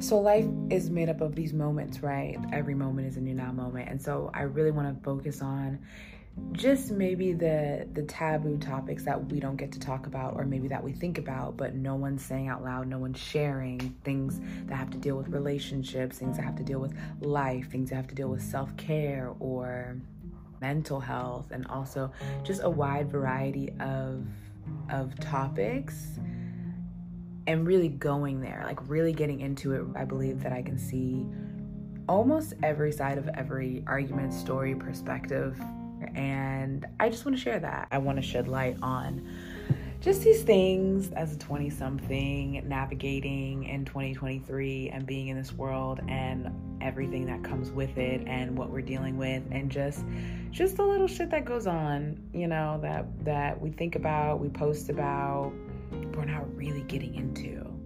so life is made up of these moments, right? Every moment is a new now moment. And so I really want to focus on just maybe the the taboo topics that we don't get to talk about or maybe that we think about but no one's saying out loud no one's sharing things that have to deal with relationships things that have to deal with life things that have to deal with self-care or mental health and also just a wide variety of of topics and really going there like really getting into it i believe that i can see almost every side of every argument story perspective and I just want to share that. I want to shed light on just these things as a 20 something navigating in 2023 and being in this world and everything that comes with it and what we're dealing with and just just the little shit that goes on you know that that we think about we post about getting into